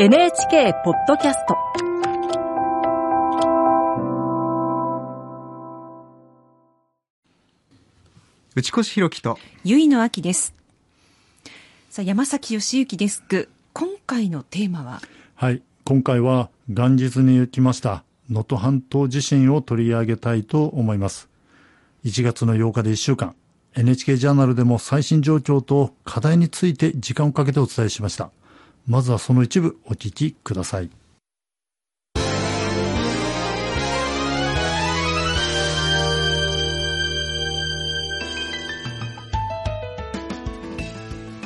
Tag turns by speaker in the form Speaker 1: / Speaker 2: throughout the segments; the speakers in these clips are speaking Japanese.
Speaker 1: NHK ポッドキャスト。
Speaker 2: 内越弘樹と。
Speaker 3: ゆいのあきです。さあ山崎義行デスク今回のテーマは？
Speaker 4: はい。今回は元日に起きました能登半島地震を取り上げたいと思います。1月の8日で1週間 NHK ジャーナルでも最新状況と課題について時間をかけてお伝えしましたまずはその一部お聞きください。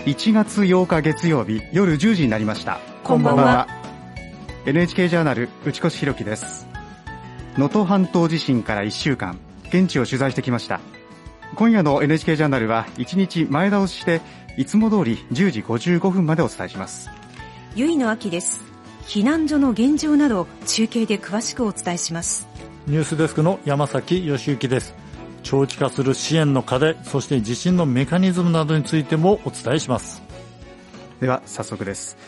Speaker 2: 1月8日月曜日夜10時になりました。
Speaker 3: こんばんは。
Speaker 2: NHK ジャーナル内越弘樹です。能登半島地震から1週間現地を取材してきました。今夜の NHK ジャーナルは1日前倒ししていつも通り10時55分までお伝えします
Speaker 3: ゆいのあきです。避難所の現状など中継で詳しくお伝えします。
Speaker 4: ニュースデスクの山崎義行です。長期化する支援の課題そして地震のメカニズムなどについてもお伝えします。
Speaker 2: では早速です。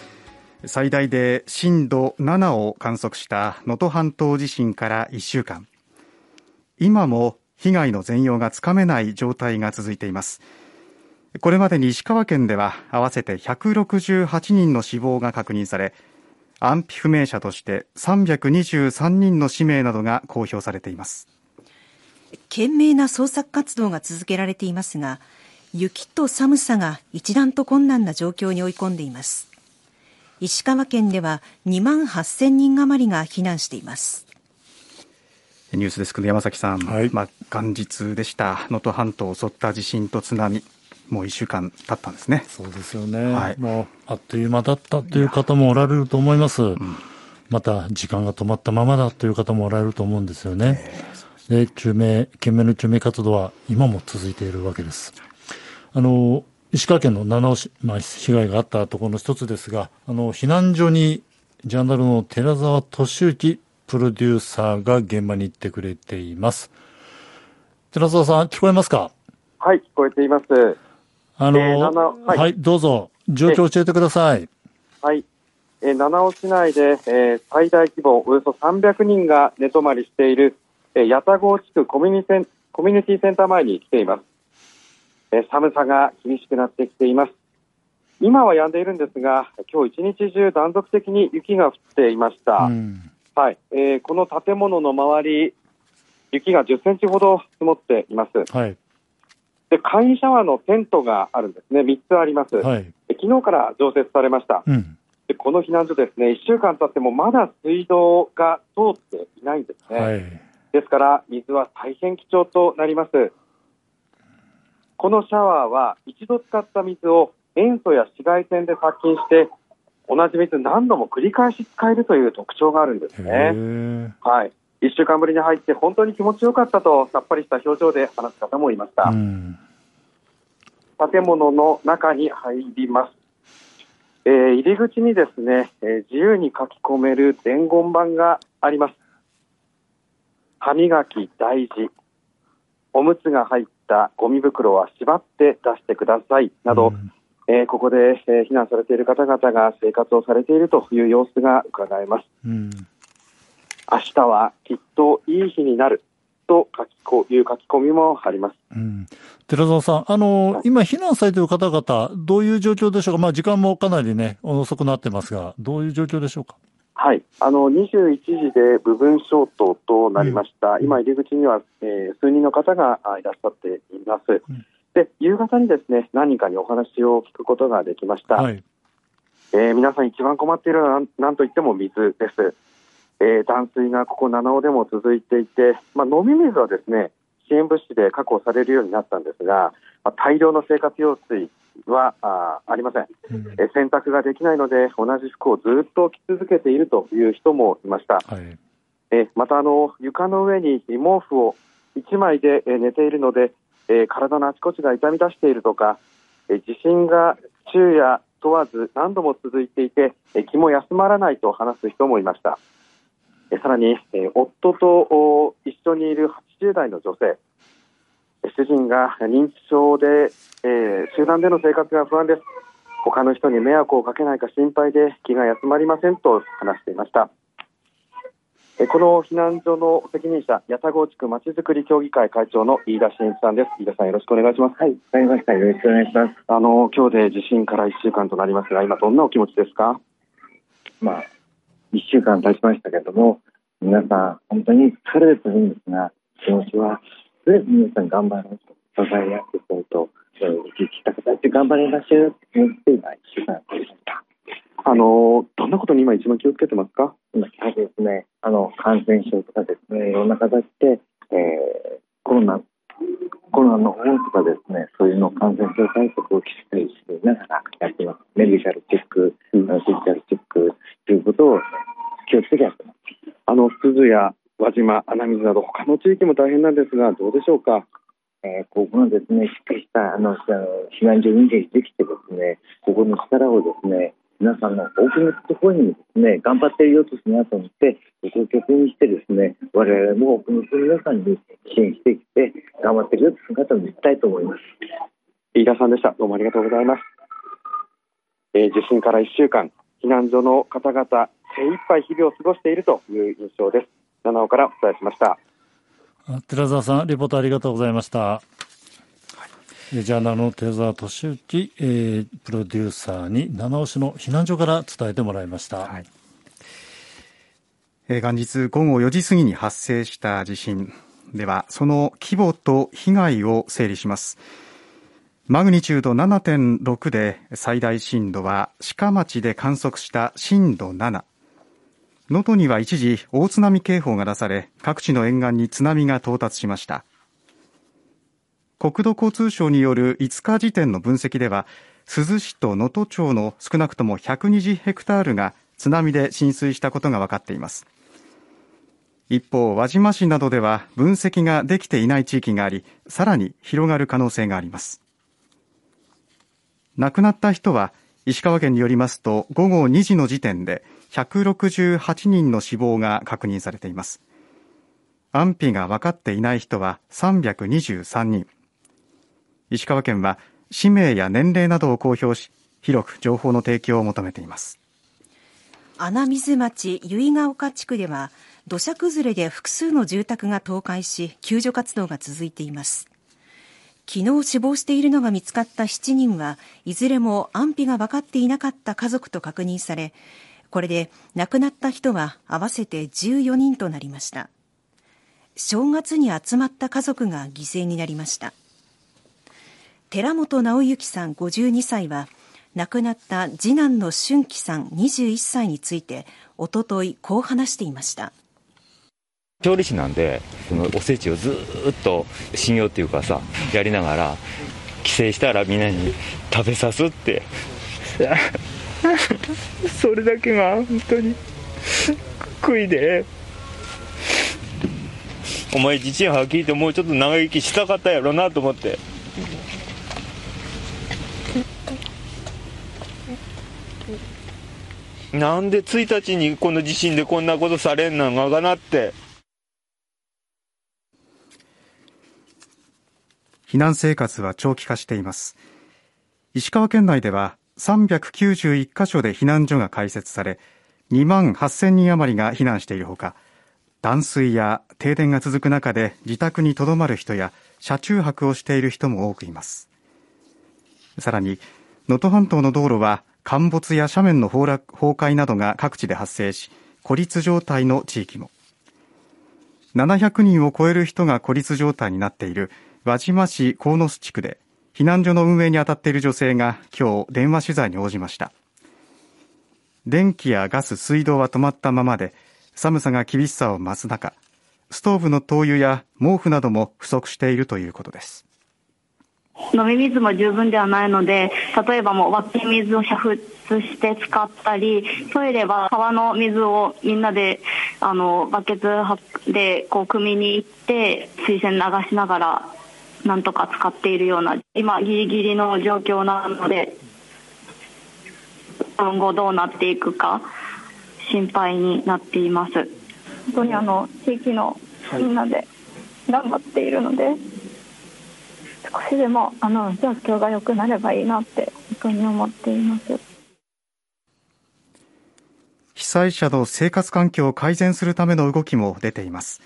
Speaker 2: 最大で震度7を観測した能登半島地震から1週間。今も被害の全容がつかめない状態が続いていますこれまでに石川県では合わせて168人の死亡が確認され安否不明者として323人の氏名などが公表されています。
Speaker 3: 懸命な捜索活動が続けられていますが雪と寒さが一段と困難な状況に追い込んでいます。石川県では2万8000人余りが避難しています。
Speaker 2: ニュースデスクの山崎さん、
Speaker 4: はい。
Speaker 2: まあ、元日でした。能登半島を襲った地震と津波もう1週間経ったんですね。
Speaker 4: そうですよね、
Speaker 2: はい。
Speaker 4: もうあっという間だったという方もおられると思います、また時間が止まったままだという方もおられると思うんですよね、で救命懸命の救命活動は今も続いているわけです。あの石川県の七尾市、まあ、被害があったところの一つですがあの避難所にジャーナルの寺澤俊之プロデューサーが現場に行ってくれています。寺澤さん聞こえますか？
Speaker 5: はい、聞こえています。
Speaker 4: あの、
Speaker 5: えー七
Speaker 4: はい、
Speaker 5: はい
Speaker 4: どうぞ、状況を教えてください。
Speaker 5: はい。えー七尾市内で、えー最大規模およそ300人が寝泊まりしている、えー、八田郷地区コミュニセンコミュニティセンター前に来ています、えー寒さが厳しくなってきています。今は止んでいるんですが、今日一日中断続的に雪が降っていました。
Speaker 4: うん
Speaker 5: はい、えーこの建物の周り、雪が10センチほど積もっています。
Speaker 4: はい、
Speaker 5: で、簡易シャワーのテントがあるんですね。3つあります。
Speaker 4: はい、
Speaker 5: で昨日から常設されました。
Speaker 4: うん、
Speaker 5: でこの避難所ですね、1週間経ってもまだ水道が通っていないんですね。
Speaker 4: はい、
Speaker 5: ですから、水は大変貴重となります。このシャワーは一度使った水を塩素や紫外線で殺菌して、同じ水何度も繰り返し使えるという特徴があるんです
Speaker 4: へ
Speaker 5: ね。
Speaker 4: え、
Speaker 5: はい。1週間ぶりに入って本当に気持ちよかったとさっぱりした表情で話す方もいました。
Speaker 4: うん、
Speaker 5: 建物の中に入ります。えー入り口にですね、えー自由に書き込める伝言板があります。歯磨き大事。おむつが入ったゴミ袋は縛って出してください。など、
Speaker 4: うん
Speaker 5: えーここで、えー避難されている方々が生活をされているという様子が伺えます。
Speaker 4: うん、
Speaker 5: 明日はきっといい日になると書きこいう書き込みもあります。
Speaker 4: うん。寺澤さん、あの、今避難されている方々、どういう状況でしょうか？まあ、時間もかなりね、遅くなってますが、どういう状況でしょうか？
Speaker 5: はい、あの21時で部分消灯となりました、今、入り口には、えー数人の方があいらっしゃっています、
Speaker 4: うん。
Speaker 5: で夕方にですね何人かにお話を聞くことができました、
Speaker 4: はい、
Speaker 5: えー皆さん、一番困っているのはなんなんといっても水です、えー断水がここ七尾でも続いていて、まあ、飲み水はですね支援物資で確保されるようになったんですが、まあ、大量の生活用水はあありません。
Speaker 4: うん。
Speaker 5: えー洗濯ができないので同じ服をずっと着続けているという人もいました、
Speaker 4: はい、
Speaker 5: えーまたあの床の上に毛布を1枚でえー寝ているので、えー体のあちこちが痛み出しているとか、えー地震が昼夜問わず何度も続いていて、えー気も休まらないと話す人もいました、えーさらに、えー夫とお一緒にいる80代の女性主人が認知症で、えー集団での生活が不安です。他の人に迷惑をかけないか心配で気が休まりませんと話していましたこの避難所の責任者、八田郷地区まちづくり協議会会長の飯田真一さんです。飯田さん、よろしくお願いします。
Speaker 6: はい、わかりました。よろしくお願いします。
Speaker 5: あの、今日で地震から1週間となりますが、今どんなお気持ちですか？
Speaker 6: まあ、1週間経ちましたけれども、皆さん、本当に疲れてるんですが、気持ちは、とりあえず皆さん頑張ろうと、支え合っていこうと、生きた形で頑張りましょうと思って今、1週間経ちました。
Speaker 5: あの、どんなことに今一番気をつけてますか？
Speaker 6: 今、ですね、あの、感染症とかですね、いろんな形で、えー、コロナ、コロナの方とかですね、そういうの感染症対策をきっかりしてながらやってます。メディカルチェック、フィジカルチェックということを気をつけてやってます。
Speaker 5: あの、鈴や輪島、穴水など他の地域も大変なんですが、どうでしょうか？
Speaker 6: えー、ここのですね、しっかりしたあの避難所にできてですね、ここの力をですね、皆さんの多くのところにですね頑張っていようとするなと思ってここを拠点にしてですね我々も多くの皆さんに支援してきて頑張っているよという姿を見たいと思います。
Speaker 5: 飯田さんでした。どうもありがとうございます、えー、地震から1週間避難所の方々精一杯日々を過ごしているという印象です。七尾からお伝えしました。
Speaker 4: 寺澤さんリポートありがとうございましたジャーナルの手沢俊之、えー、プロデューサーに七尾市の避難所から伝えてもらいました。はい。
Speaker 2: えー、元日午後4時過ぎに発生した地震ではその規模と被害を整理します。マグニチュード7.6で最大震度は鹿町で観測した震度7能登には一時大津波警報が出され各地の沿岸に津波が到達しました。国土交通省による5日時点の分析では珠洲市と能登町の少なくとも120ヘクタールが津波で浸水したことが分かっています。一方輪島市などでは分析ができていない地域がありさらに広がる可能性があります。亡くなった人は石川県によりますと午後2時の時点で168人の死亡が確認されています。安否が分かっていない人は323人。石川県は氏名や年齢などを公表し広く情報の提供を求めています。
Speaker 3: 穴水町由比ヶ丘地区では土砂崩れで複数の住宅が倒壊し救助活動が続いています。昨日死亡しているのが見つかった7人はいずれも安否が分かっていなかった家族と確認されこれで亡くなった人は合わせて14人となりました。正月に集まった家族が犠牲になりました。寺本直之さん52歳は亡くなった次男の俊樹さん21歳についておとといこう話していました。
Speaker 7: 調理師なんでそのおせちをずっと信用っていうかさやりながら帰省したらみんなに食べさすって。それだけが本当に悔いで。お前自身は聞いてもうちょっと長生きしたかったやろなと思って。なんで1日にこの地震でこんなことされんのかなって。
Speaker 2: 避難生活は長期化しています。石川県内では391カ所で避難所が開設され、2万8000人余りが避難しているほか、断水や停電が続く中で自宅にとどまる人や車中泊をしている人も多くいます。さらに、能登半島の道路は陥没や斜面の崩落崩壊などが各地で発生し孤立状態の地域も。700人を超える人が孤立状態になっている輪島市鴻巣地区で避難所の運営に当たっている女性が今日電話取材に応じました。電気やガス水道は止まったままで寒さが厳しさを増す中ストーブの灯油や毛布なども不足しているということです。
Speaker 8: 飲み水も十分ではないので例えばもう湧き水を煮沸して使ったりトイレは川の水をみんなであのバケツでこう汲みに行って水洗流しながらなんとか使っているような今ギリギリの状況なので今後どうなっていくか心配になっています。本当にあの地域のみんなで頑張っているので、少しでもあの状況が良くなればいいなってふうに思っています。
Speaker 2: 被災者の生活環境を改善するための動きも出ています。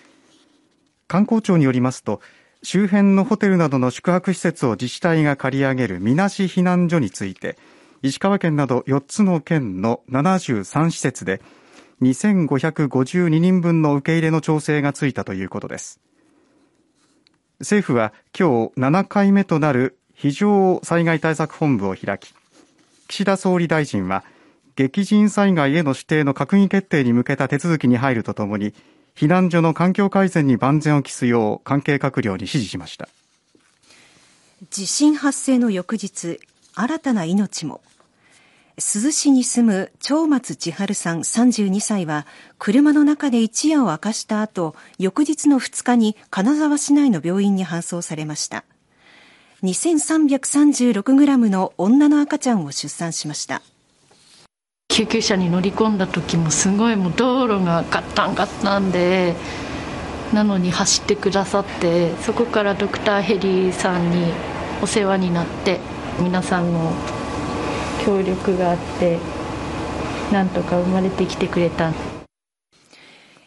Speaker 2: 観光庁によりますと周辺のホテルなどの宿泊施設を自治体が借り上げるみなし避難所について石川県など4つの県の73施設で2552人分の受け入れの調整がついたということです。政府は今日7回目となる非常災害対策本部を開き岸田総理大臣は激甚災害への指定の閣議決定に向けた手続きに入るとともに避難所の環境改善に万全を期すよう関係閣僚に指示しました。
Speaker 3: 地震発生の翌日新たな命も。珠洲市に住む長松千春さん32歳は車の中で一夜を明かした後翌日の2日に金沢市内の病院に搬送されました。2336グラムの女の赤ちゃんを出産しました。
Speaker 9: 救急車に乗り込んだ時もすごいもう道路がガッタンガッタンでなのに走ってくださってそこからドクターヘリーさんにお世話になって皆さんの協力があってなんとか生まれてきてくれた。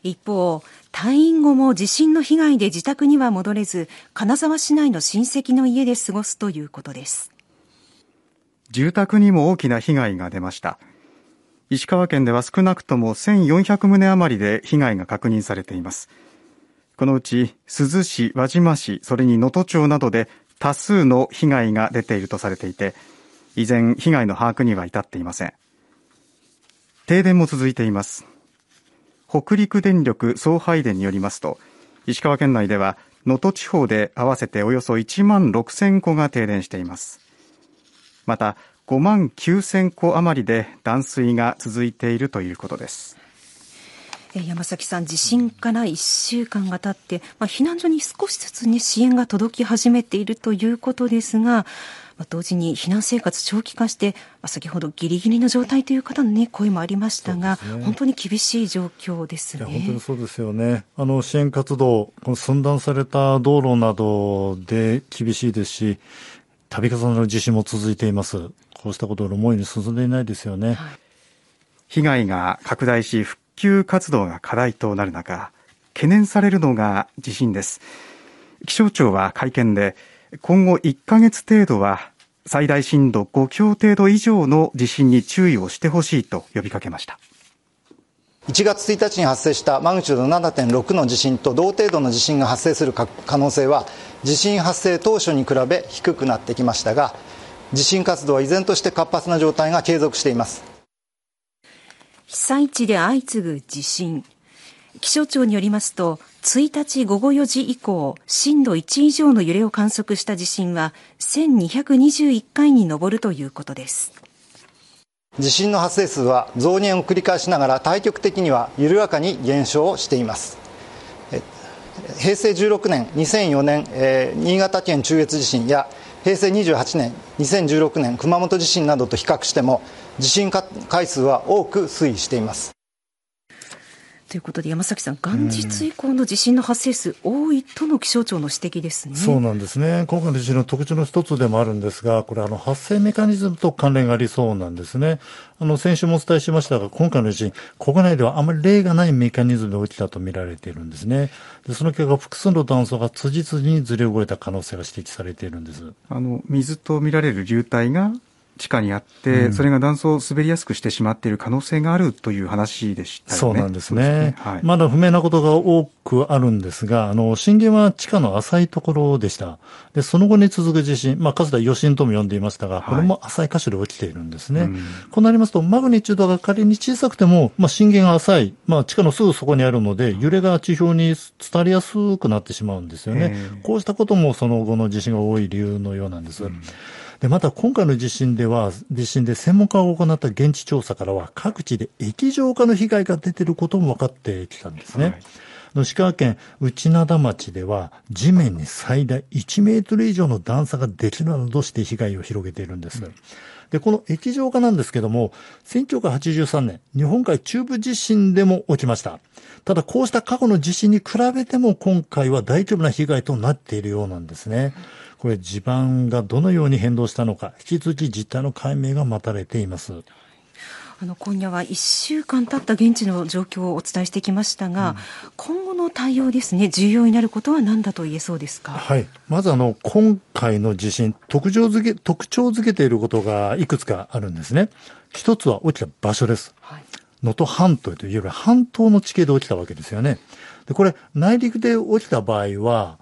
Speaker 3: 一方退院後も地震の被害で自宅には戻れず金沢市内の親戚の家で過ごすということです。
Speaker 2: 住宅にも大きな被害が出ました。石川県では少なくとも1400棟余りで被害が確認されています。このうち珠洲市、輪島市、それに能登町などで多数の被害が出ているとされていて依然被害の把握には至っていません。停電も続いています。北陸電力送配電によりますと石川県内では能登地方で合わせておよそ1万6000戸が停電しています。また5万9000戸余りで断水が続いているということです。
Speaker 3: 山崎さん、地震から1週間が経って、まあ、避難所に少しずつ、ね、支援が届き始めているということですが、同時に避難生活長期化して、まあ、先ほどギリギリの状態という方の、ね、声もありましたが、ね、本当に厳しい状況ですね。
Speaker 4: 本当にそうですよね。あの支援活動、この寸断された道路などで厳しいですし、度重なる地震も続いています。こうしたことを思いに進んでいないですよね。はい、
Speaker 2: 被害が拡大し復旧活動が課題となる中、懸念されるのが地震です。気象庁は会見で、今後1ヶ月程度は最大震度5強程度以上の地震に注意をしてほしいと呼びかけました。
Speaker 10: 1月1日に発生したマグニチュード7.6の地震と同程度の地震が発生する可能性は地震発生当初に比べ低くなってきましたが地震活動は依然として活発な状態が継続しています
Speaker 3: 被災地で相次ぐ地震気象庁によりますと1日午後4時以降震度1以上の揺れを観測した地震は1221回に上るということです。
Speaker 10: 地震の発生数は増減を繰り返しながら対極的には緩やかに減少しています。平成16年2004年、えー、新潟県中越地震や平成28年2016年熊本地震などと比較しても地震回数は多く推移しています。
Speaker 3: ということで山崎さん、元日以降の地震の発生数、多いとの気象庁の指摘ですね。
Speaker 4: そうなんですね。今回の地震の特徴の一つでもあるんですが、これあの発生メカニズムと関連がありそうなんですね。あの先週もお伝えしましたが、今回の地震、国内ではあまり例がないメカニズムで起きたと見られているんですね。でその結果、複数の断層が辻々にずれ動いた可能性が指摘されているんです。
Speaker 2: あの水と見られる流体が地下にあって、うん、それが断層を滑りやすくしてしまっている可能性があるという話でした、ね、
Speaker 4: そうなんですね。すねはい、まだ不明なことが多くあるんですが、あの、震源は地下の浅いところでした。で、その後に続く地震、まあ、かつては余震とも呼んでいましたが、これも浅い箇所で起きているんですね。はいうん、こうなりますと、マグニチュードが仮に小さくても、まあ、震源が浅い、まあ、地下のすぐそこにあるので、揺れが地表に伝わりやすくなってしまうんですよね。こうしたこともその後の地震が多い理由のようなんです。うんで、また今回の地震では、地震で専門家が行った現地調査からは、各地で液状化の被害が出ていることも分かってきたんですね。はい石川県内灘町では地面に最大1メートル以上の段差ができるなどして被害を広げているんです。で、この液状化なんですけども、1983年、日本海中部地震でも起きました。ただ、こうした過去の地震に比べても今回は大丈夫な被害となっているようなんですね。これ地盤がどのように変動したのか、引き続き実態の解明が待たれています。
Speaker 3: あの今夜は1週間経った現地の状況をお伝えしてきましたが、うん、今後の対応ですね、重要になることは何だと言えそうですか？
Speaker 4: はい。まずあの、今回の地震、特徴づけ、特徴づけていることがいくつかあるんですね。一つは起きた場所です。能、は、登、半島というより半島の地形で起きたわけですよね。で、これ、内陸で起きた場合は、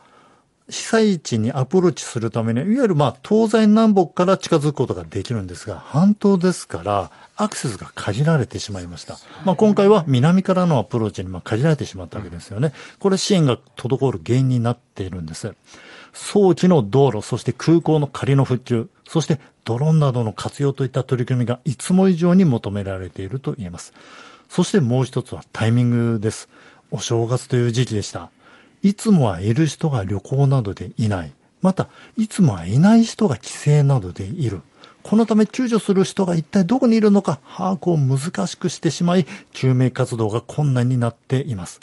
Speaker 4: 被災地にアプローチするために、いわゆるまあ東西南北から近づくことができるんですが、半島ですからアクセスが限られてしまいました。まあ今回は南からのアプローチにまあ限られてしまったわけですよね。これ支援が滞る原因になっているんです。早期の道路、そして空港の仮の復旧、そしてドローンなどの活用といった取り組みがいつも以上に求められていると言えます。そしてもう一つはタイミングです。お正月という時期でした。いつもはいる人が旅行などでいない。また、いつもはいない人が帰省などでいる。このため救助する人が一体どこにいるのか把握を難しくしてしまい、救命活動が困難になっています。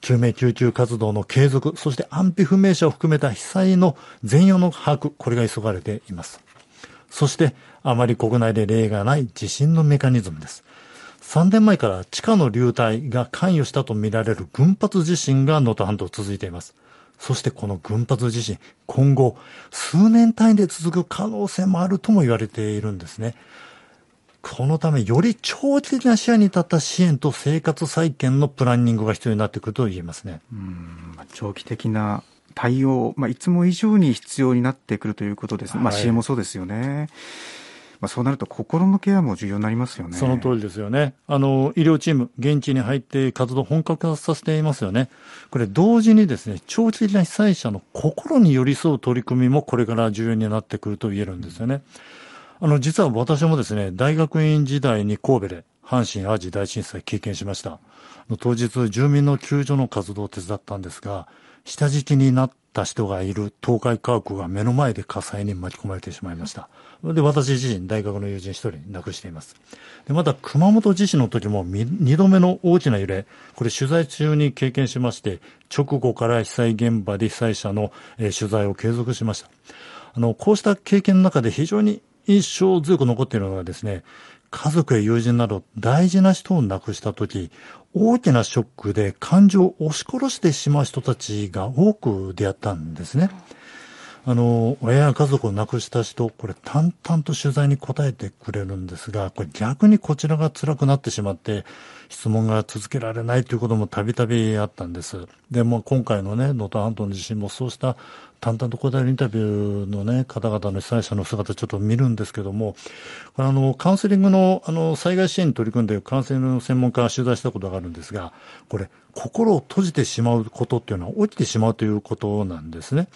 Speaker 4: 救命救急活動の継続、そして安否不明者を含めた被災の全容の把握、これが急がれています。そして、あまり国内で例がない地震のメカニズムです。3年前から地下の流体が関与したとみられる群発地震が能登半島続いています。そしてこの群発地震、今後、数年単位で続く可能性もあるとも言われているんですね。このため、より長期的な視野に立った支援と生活再建のプランニングが必要になってくると言えますね。
Speaker 2: うん長期的な対応、まあ、いつも以上に必要になってくるということです。まあ、支援もそうですよね。まあ、そうなると心のケアも重要になりますよね。
Speaker 4: その通りですよね。あの、医療チーム、現地に入って活動本格化させていますよね。これ同時にですね、長期的な被災者の心に寄り添う取り組みもこれから重要になってくると言えるんですよね。あの、実は私もですね、大学院時代に神戸で阪神淡路大震災経験しました。当日、住民の救助の活動を手伝ったんですが、下敷きになった人がいる東海家屋が目の前で火災に巻き込まれてしまいました。で、私自身、大学の友人一人亡くしています。で、また、熊本地震の時も二度目の大きな揺れ、これ取材中に経験しまして、直後から被災現場で被災者の、えー、取材を継続しました。あの、こうした経験の中で非常に印象強く残っているのがですね、家族や友人など大事な人を亡くした時、大きなショックで感情を押し殺してしまう人たちが多く出会ったんですね。あの、親や家族を亡くした人、これ淡々と取材に答えてくれるんですが、これ逆にこちらが辛くなってしまって、質問が続けられないということもたびたびあったんです。で、も今回のね、能登半島の地震もそうした淡々と答えるインタビューのね、方々の被災者の姿ちょっと見るんですけども、あの、カウンセリングの、あの、災害支援に取り組んでいるカウンセリングの専門家が取材したことがあるんですが、これ、心を閉じてしまうことっていうのは起きてしまうということなんですね。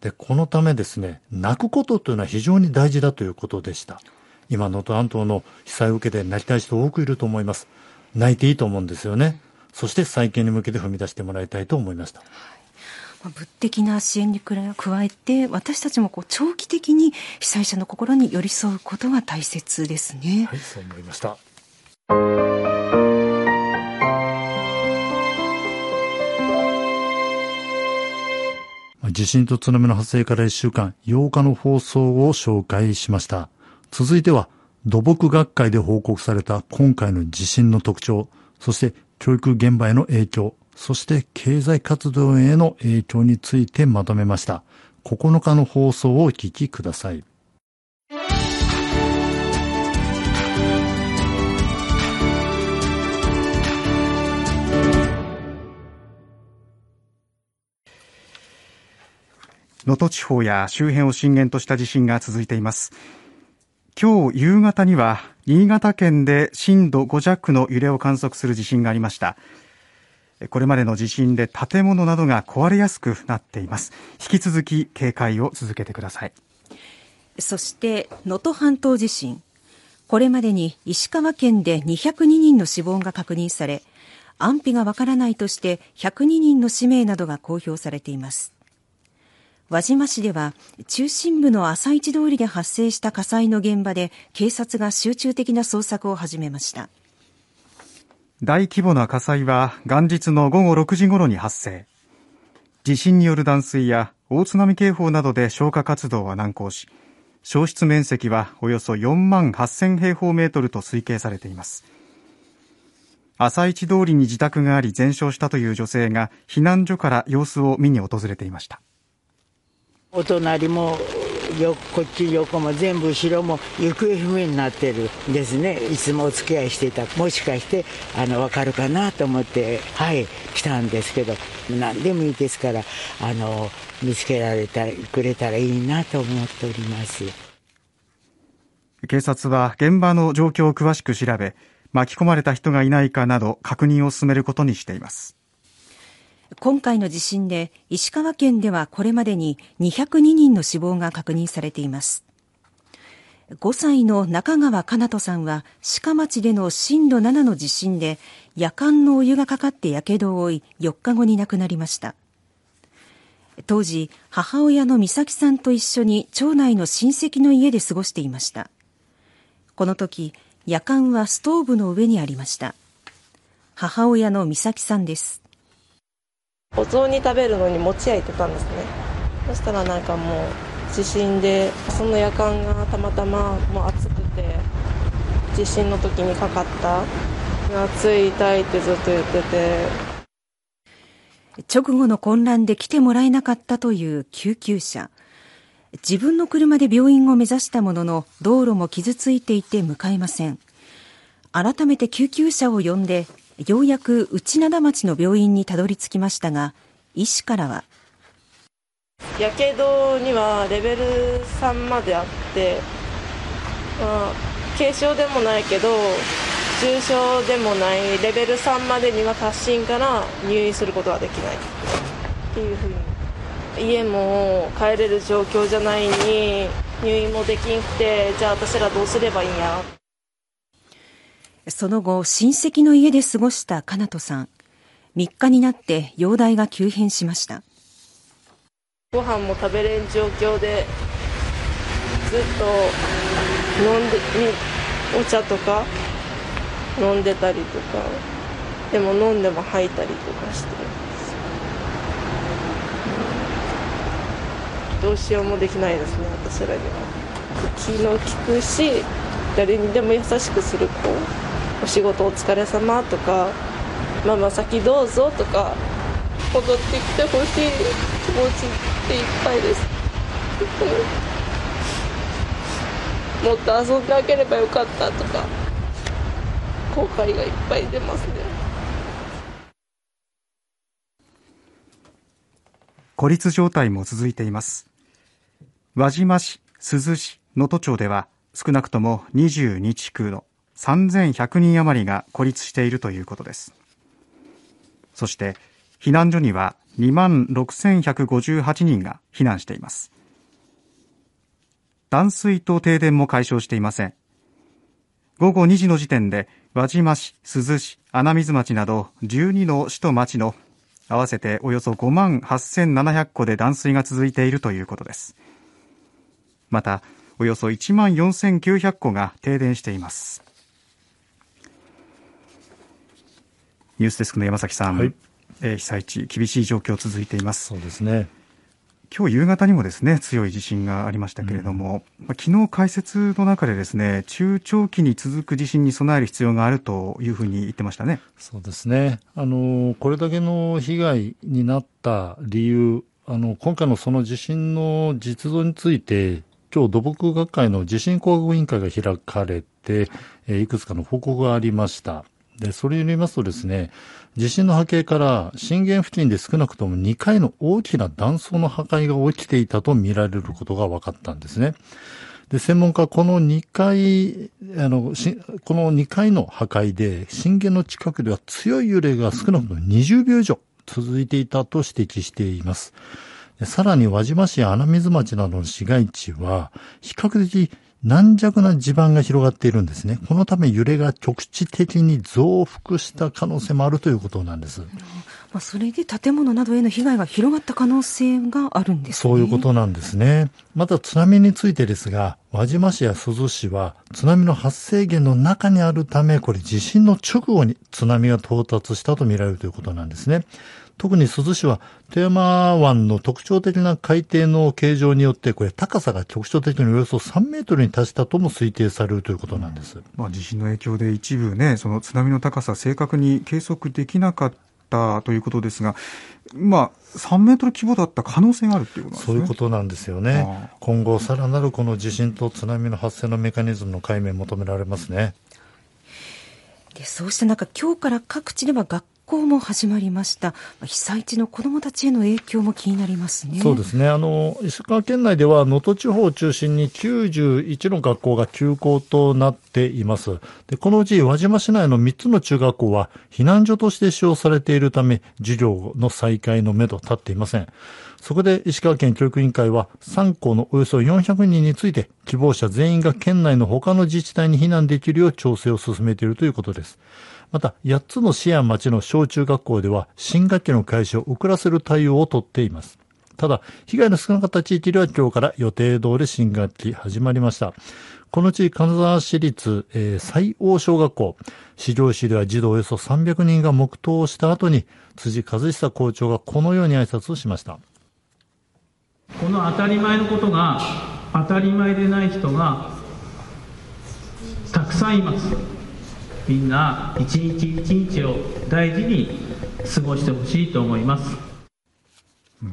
Speaker 4: で、このためですね、泣くことというのは非常に大事だということでした。今、能登半島の被災を受けて泣きたい人多くいると思います。泣いていいと思うんですよね。そして再建に向けて踏み出してもらいたいと思いました。
Speaker 3: 物的な支援に加えて私たちもこう長期的に被災者の心に寄り添うことが大切ですね。
Speaker 4: はい、そう思いました。地震と津波の発生から1週間、8日の放送を紹介しました。続いては、土木学会で報告された今回の地震の特徴、そして教育現場への影響、そして経済活動への影響についてまとめました。9日の放送をお聞きください。
Speaker 2: 能登地方や周辺を震源とした地震が続いています今日夕方には新潟県で震度5弱の揺れを観測する地震がありましたこれまでの地震で建物などが壊れやすくなっています。引き続き警戒を続けてください。
Speaker 3: そして能登半島地震。これまでに石川県で202人の死亡が確認され安否がわからないとして102人の氏名などが公表されています。輪島市では中心部の朝市通りで発生した火災の現場で警察が集中的な捜索を始めました。
Speaker 2: 大規模な火災は元日の午後6時ごろに発生。地震による断水や大津波警報などで消火活動は難航し焼失面積はおよそ4万8000平方メートルと推計されています。朝市通りに自宅があり全焼したという女性が避難所から様子を見に訪れていました。
Speaker 11: お隣もこっち横も全部後ろも行方不明になってるんですね。いつもお付き合いしていたもしかしてあの分かるかなと思ってはい来たんですけど何でもいいですからあの見つけられたくれたらいいなと思っております。
Speaker 2: 警察は現場の状況を詳しく調べ巻き込まれた人がいないかなど確認を進めることにしています。
Speaker 3: 今回の地震で石川県ではこれまでに202人の死亡が確認されています。5歳の中川かなとさんは鹿町での震度7の地震で夜間のお湯がかかって火傷を負い4日後に亡くなりました。当時母親の美咲さんと一緒に町内の親戚の家で過ごしていました。この時夜間はストーブの上にありました。母親の美咲さんです。
Speaker 12: お雑煮食べるのに餅焼いてたんですね。そしたらなんかもう地震でその夜間がたまたまもう暑くて地震の時にかかった。暑い痛いってずっと言ってて。
Speaker 3: 直後の混乱で来てもらえなかったという救急車。自分の車で病院を目指したものの道路も傷ついていて向かえません。改めて救急車を呼んでようやく内灘町の病院にたどり着きましたが医師からは。
Speaker 12: やけどにはレベル3まであって、まあ、軽症でもないけど重症でもないレベル3までには達進から入院することはできない。っていうふうに。家も帰れる状況じゃないに入院もできんくてじゃあ私らどうすればいいんや。
Speaker 3: その後親戚の家で過ごしたかなとさん。3日になって容体が急変しました。
Speaker 12: ご飯も食べれん状況でずっと飲んでお茶とか飲んでたりとかでも飲んでも吐いたりとかして。どうしようもできないですね私らには。気の利くし誰にでも優しくする子。お仕事お疲れ様とかママ先どうぞとか戻ってきてほしい気持ちでいっぱいです。もっと遊んであげればよかったとか後悔がいっぱい出ますね。
Speaker 2: 孤立状態も続いています。輪島市、珠洲市、能登町では少なくとも22地区の3100人余りが孤立しているということです。そして避難所には2万6158人が避難しています。断水と停電も解消していません。午後2時の時点で輪島市、珠洲市、穴水町など12の市と町の合わせておよそ5万8700戸で断水が続いているということです。またおよそ1万4900戸が停電しています。ニュースデスクの山崎さん、はい、えー、被災地厳しい状況続いています。
Speaker 4: そうですね。
Speaker 2: 今日夕方にもですね強い地震がありましたけれども、うん、まあ、昨日解説の中でですね中長期に続く地震に備える必要があるというふうに言ってましたね。
Speaker 4: そうですね。あのこれだけの被害になった理由あの今回のその地震の実像について今日土木学会の地震工学委員会が開かれて、えいくつかの報告がありました。で、それによりますとですね、地震の波形から震源付近で少なくとも2回の大きな断層の破壊が起きていたと見られることが分かったんですね。で、専門家はこの2回、あの、この2回の破壊で震源の近くでは強い揺れが少なくとも20秒以上続いていたと指摘しています。さらに輪島市穴水町などの市街地は、比較的軟弱な地盤が広がっているんですね。このため揺れが局地的に増幅した可能性もあるということなんです。
Speaker 3: まあ、それで建物などへの被害が広がった可能性があるんです、ね、
Speaker 4: そういうことなんですね。また津波についてですが、輪島市や珠洲市は津波の発生源の中にあるため、これ地震の直後に津波が到達したとみられるということなんですね。特に珠洲市は富山湾の特徴的な海底の形状によって、これ高さが局所的におよそ3メートルに達したとも推定されるということなんです。
Speaker 2: まあ、地震の影響で一部ね、その津波の高さ正確に計測できなかったということですが、まあ、3メートル規模だった可能性があるということなんですね。
Speaker 4: そういうことなんですよね。今後、さらなるこの地震と津波の発生のメカニズムの解明求められますね。
Speaker 3: でそうした中、今日から各地では学校も始まりました。被災地の子どもたちへの影響も気になりますね。
Speaker 4: そうですね。あの石川県内では能登地方を中心に91の学校が休校となっています。でこのうち輪島市内の3つの中学校は避難所として使用されているため授業の再開のめど立っていません。そこで石川県教育委員会は3校のおよそ400人について希望者全員が県内の他の自治体に避難できるよう調整を進めているということです。また、8つの市や町の小中学校では、新学期の開始を遅らせる対応をとっています。ただ、被害の少なかった地域では今日から予定通り新学期始まりました。このうち金沢市立、えー、西王小学校、市場市では児童およそ300人が黙祷をした後に、辻和久校長がこのように挨拶をしました。
Speaker 13: この当たり前のことが当たり前でない人がたくさんいます。みんな一日一日を大事に過ごしてほしいと思います。
Speaker 2: うん、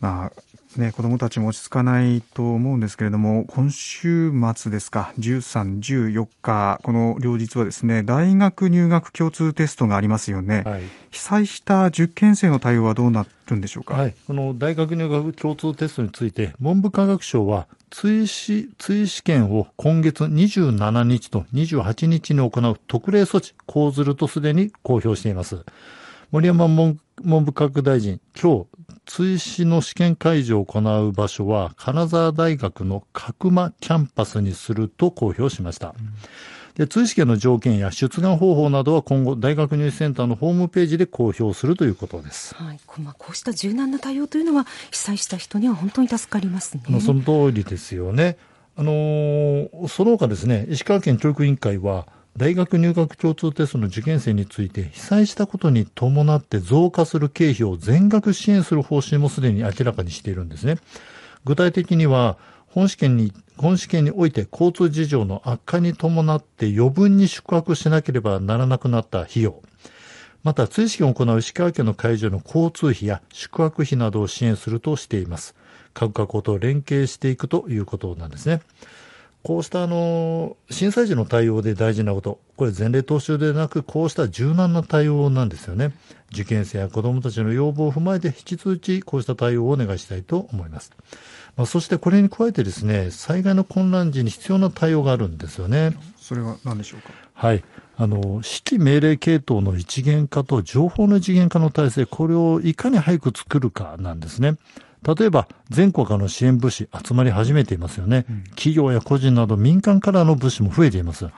Speaker 2: まあね、子どもたちも落ち着かないと思うんですけれども、今週末ですか、13、14日、この両日はですね、大学入学共通テストがありますよね。はい、被災した受験生の対応はどうなるんでしょうか？
Speaker 4: はい、この大学入学共通テストについて、文部科学省は、追試、追試験を今月27日と28日に行う特例措置、講ずるとすでに公表しています。森山文部科学大臣、今日、追試の試験会場を行う場所は、金沢大学の角間キャンパスにすると公表しました。で追試験の条件や出願方法などは今後、大学入試センターのホームページで公表するということです。
Speaker 3: はい、まあ、こうした柔軟な対応というのは、被災した人には本当に助かりますね。
Speaker 4: その通りですよね。あのー、その他ですね、石川県教育委員会は、大学入学共通テストの受験生について被災したことに伴って増加する経費を全額支援する方針もすでに明らかにしているんですね。具体的には、本試験に、本試験において交通事情の悪化に伴って余分に宿泊しなければならなくなった費用。また、追試験を行う石川県の会場の交通費や宿泊費などを支援するとしています。各学校と連携していくということなんですね。こうしたあの震災時の対応で大事なこと、これ前例踏襲でなく、こうした柔軟な対応なんですよね。受験生や子どもたちの要望を踏まえて、引き続きこうした対応をお願いしたいと思います。まあ、そしてこれに加えてですね、災害の混乱時に必要な対応があるんですよね。
Speaker 2: それは何でしょうか？
Speaker 4: はい。あの、指揮命令系統の一元化と情報の一元化の体制、これをいかに早く作るかなんですね。例えば、全国からの支援物資集まり始めていますよね、うん。企業や個人など民間からの物資も増えています。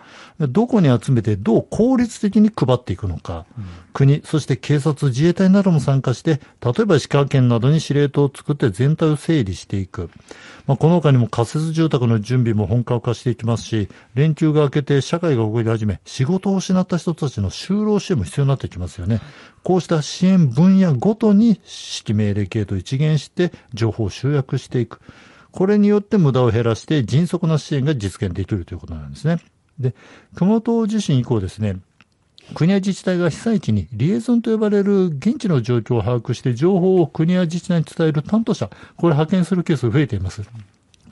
Speaker 4: どこに集めてどう効率的に配っていくのか、うん、国、そして警察、自衛隊なども参加して、例えば石川県などに司令塔を作って全体を整理していく。まあ、この他にも仮設住宅の準備も本格化していきますし、連休が明けて社会が動き始め、仕事を失った人たちの就労支援も必要になってきますよね。こうした支援分野ごとに指揮命令系と一元して情報を集約していく。これによって無駄を減らして迅速な支援が実現できるということなんですね。で、熊本地震以降ですね、国や自治体が被災地にリエゾンと呼ばれる現地の状況を把握して情報を国や自治体に伝える担当者、これ派遣するケースが増えています。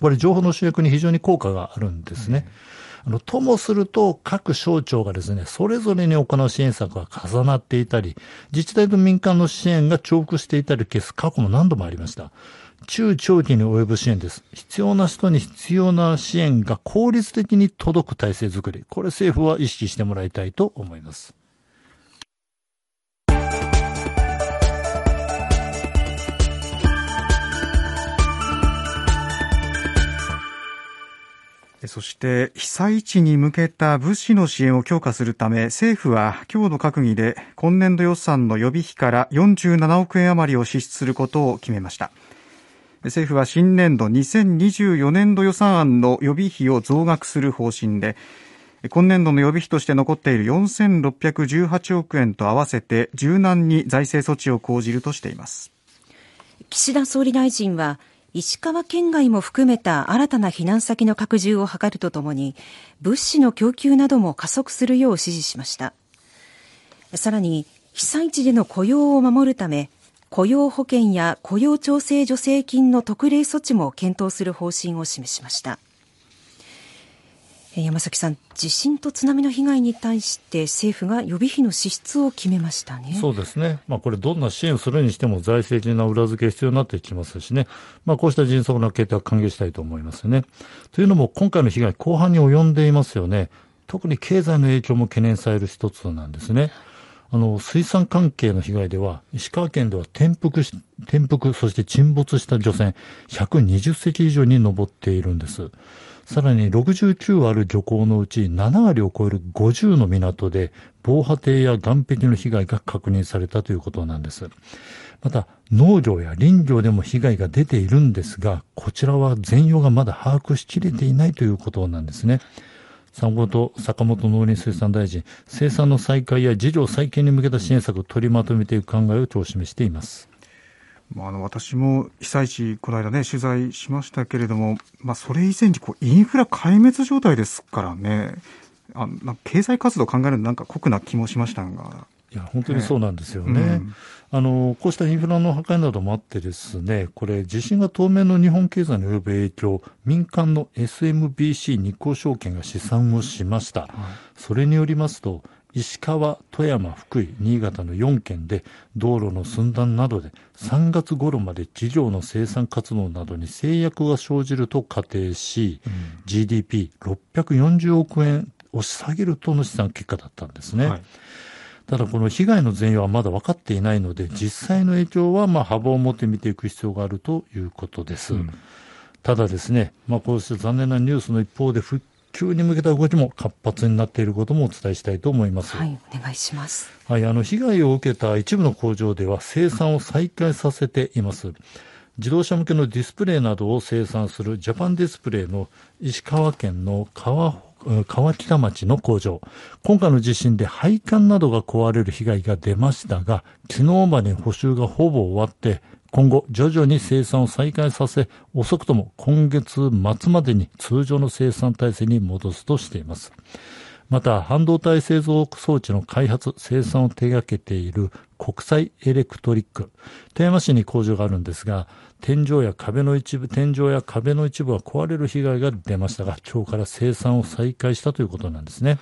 Speaker 4: これ情報の集約に非常に効果があるんですね。あの、ともすると各省庁がですね、それぞれに行う支援策が重なっていたり、自治体と民間の支援が重複していたりケース、過去も何度もありました。中長期に及ぶ支援です。必要な人に必要な支援が効率的に届く体制づくり。これ政府は意識してもらいたいと思います。
Speaker 2: そして被災地に向けた物資の支援を強化するため政府は今日の閣議で今年度予算の予備費から47億円余りを支出することを決めました政府は新年度2024年度予算案の予備費を増額する方針で今年度の予備費として残っている4618億円と合わせて柔軟に財政措置を講じるとしています。
Speaker 3: 岸田総理大臣は石川県外も含めた新たな避難先の拡充を図るとともに物資の供給なども加速するよう指示しました。さらに被災地での雇用を守るため雇用保険や雇用調整助成金の特例措置も検討する方針を示しました山崎さん、地震と津波の被害に対して政府が予備費の支出を決めましたね。
Speaker 4: そうですね。まあこれどんな支援をするにしても財政的な裏付け必要になってきますしね。まあこうした迅速な決定は歓迎したいと思いますね。というのも今回の被害後半に及んでいますよね。特に経済の影響も懸念される一つなんですね。あの、水産関係の被害では、石川県では転覆し、転覆、そして沈没した漁船120隻以上に上っているんです。さらに69ある漁港のうち7割を超える50の港で防波堤や岸壁の被害が確認されたということなんです。また農業や林業でも被害が出ているんですが、こちらは全容がまだ把握しきれていないということなんですね。坂本坂本農林水産大臣、生産の再開や事業再建に向けた支援策を取りまとめていく考えを今日示しています。
Speaker 2: まあ、あの私も被災地、この間ね、取材しましたけれども、まあ、それ以前にこうインフラ壊滅状態ですからね、あ経済活動を考えるのなんか酷な気もしましたが。
Speaker 4: いや、本当にそうなんですよね。うん、あの、こうしたインフラの破壊などもあってですね、これ、地震が当面の日本経済に及ぶ影響、民間の SMBC 日興証券が試算をしました。はい、それによりますと、石川、富山、福井、新潟の4県で道路の寸断などで3月頃まで企業の生産活動などに制約が生じると仮定し、うん、GDP640 億円を下げるとの試算結果だったんですね。はい、ただこの被害の全容はまだ分かっていないので、実際の影響はまあ幅を持って見ていく必要があるということです。うんただですね、まあ、こうした残念なニュースの一方で、復急に向けた動きも活発になっていることもお伝えしたいと思います。
Speaker 3: はい、お願いします。
Speaker 4: はい、あの、被害を受けた一部の工場では生産を再開させています。自動車向けのディスプレイなどを生産するジャパンディスプレイの石川県の川川北町の工場。今回の地震で配管などが壊れる被害が出ましたが、昨日まで補修がほぼ終わって、今後徐々に生産を再開させ、遅くとも今月末までに通常の生産体制に戻すとしています。また、半導体製造装置の開発、生産を手掛けている国際エレクトリック。富山市に工場があるんですが、天井や壁の一部、天井や壁の一部は壊れる被害が出ましたが、今日から生産を再開したということなんですね。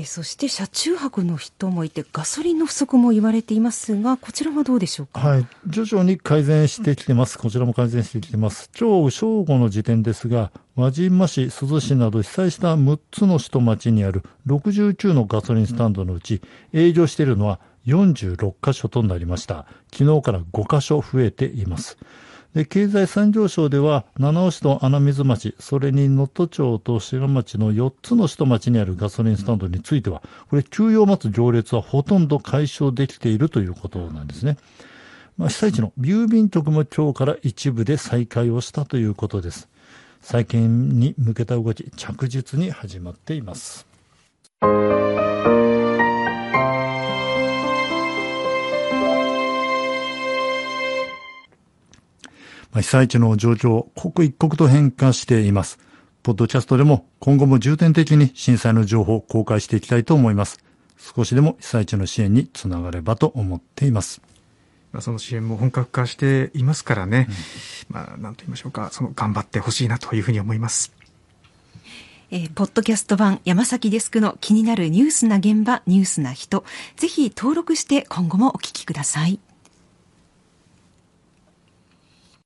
Speaker 3: えそして車中泊の人もいてガソリンの不足も言われていますがこちらはどうでしょうか？
Speaker 4: はい。徐々に改善してきてます。こちらも改善してきてます。今日正午の時点ですが輪島市珠洲市など被災した6つの市と町にある69のガソリンスタンドのうち営業しているのは46カ所となりました。昨日から5カ所増えています。経済産業省では七尾市と穴水町、それに能登町と滋賀町の4つの市と町にあるガソリンスタンドについては、これ休養を待つ行列はほとんど解消できているということなんですね。まあ、被災地の郵便局も今日から一部で再開をしたということです。再建に向けた動き、着実に始まっています。被災地の状況、刻一刻と変化しています。ポッドキャストでも今後も重点的に震災の情報を公開していきたいと思います。少しでも被災地の支援につながればと思っています。
Speaker 2: その支援も本格化していますからね、うん、まあ、なんと言いましょうか、その頑張ってほしいなというふうに思います。
Speaker 3: えー、ポッドキャスト版山崎デスクの気になるニュースな現場、ニュースな人、ぜひ登録して今後もお聞きください。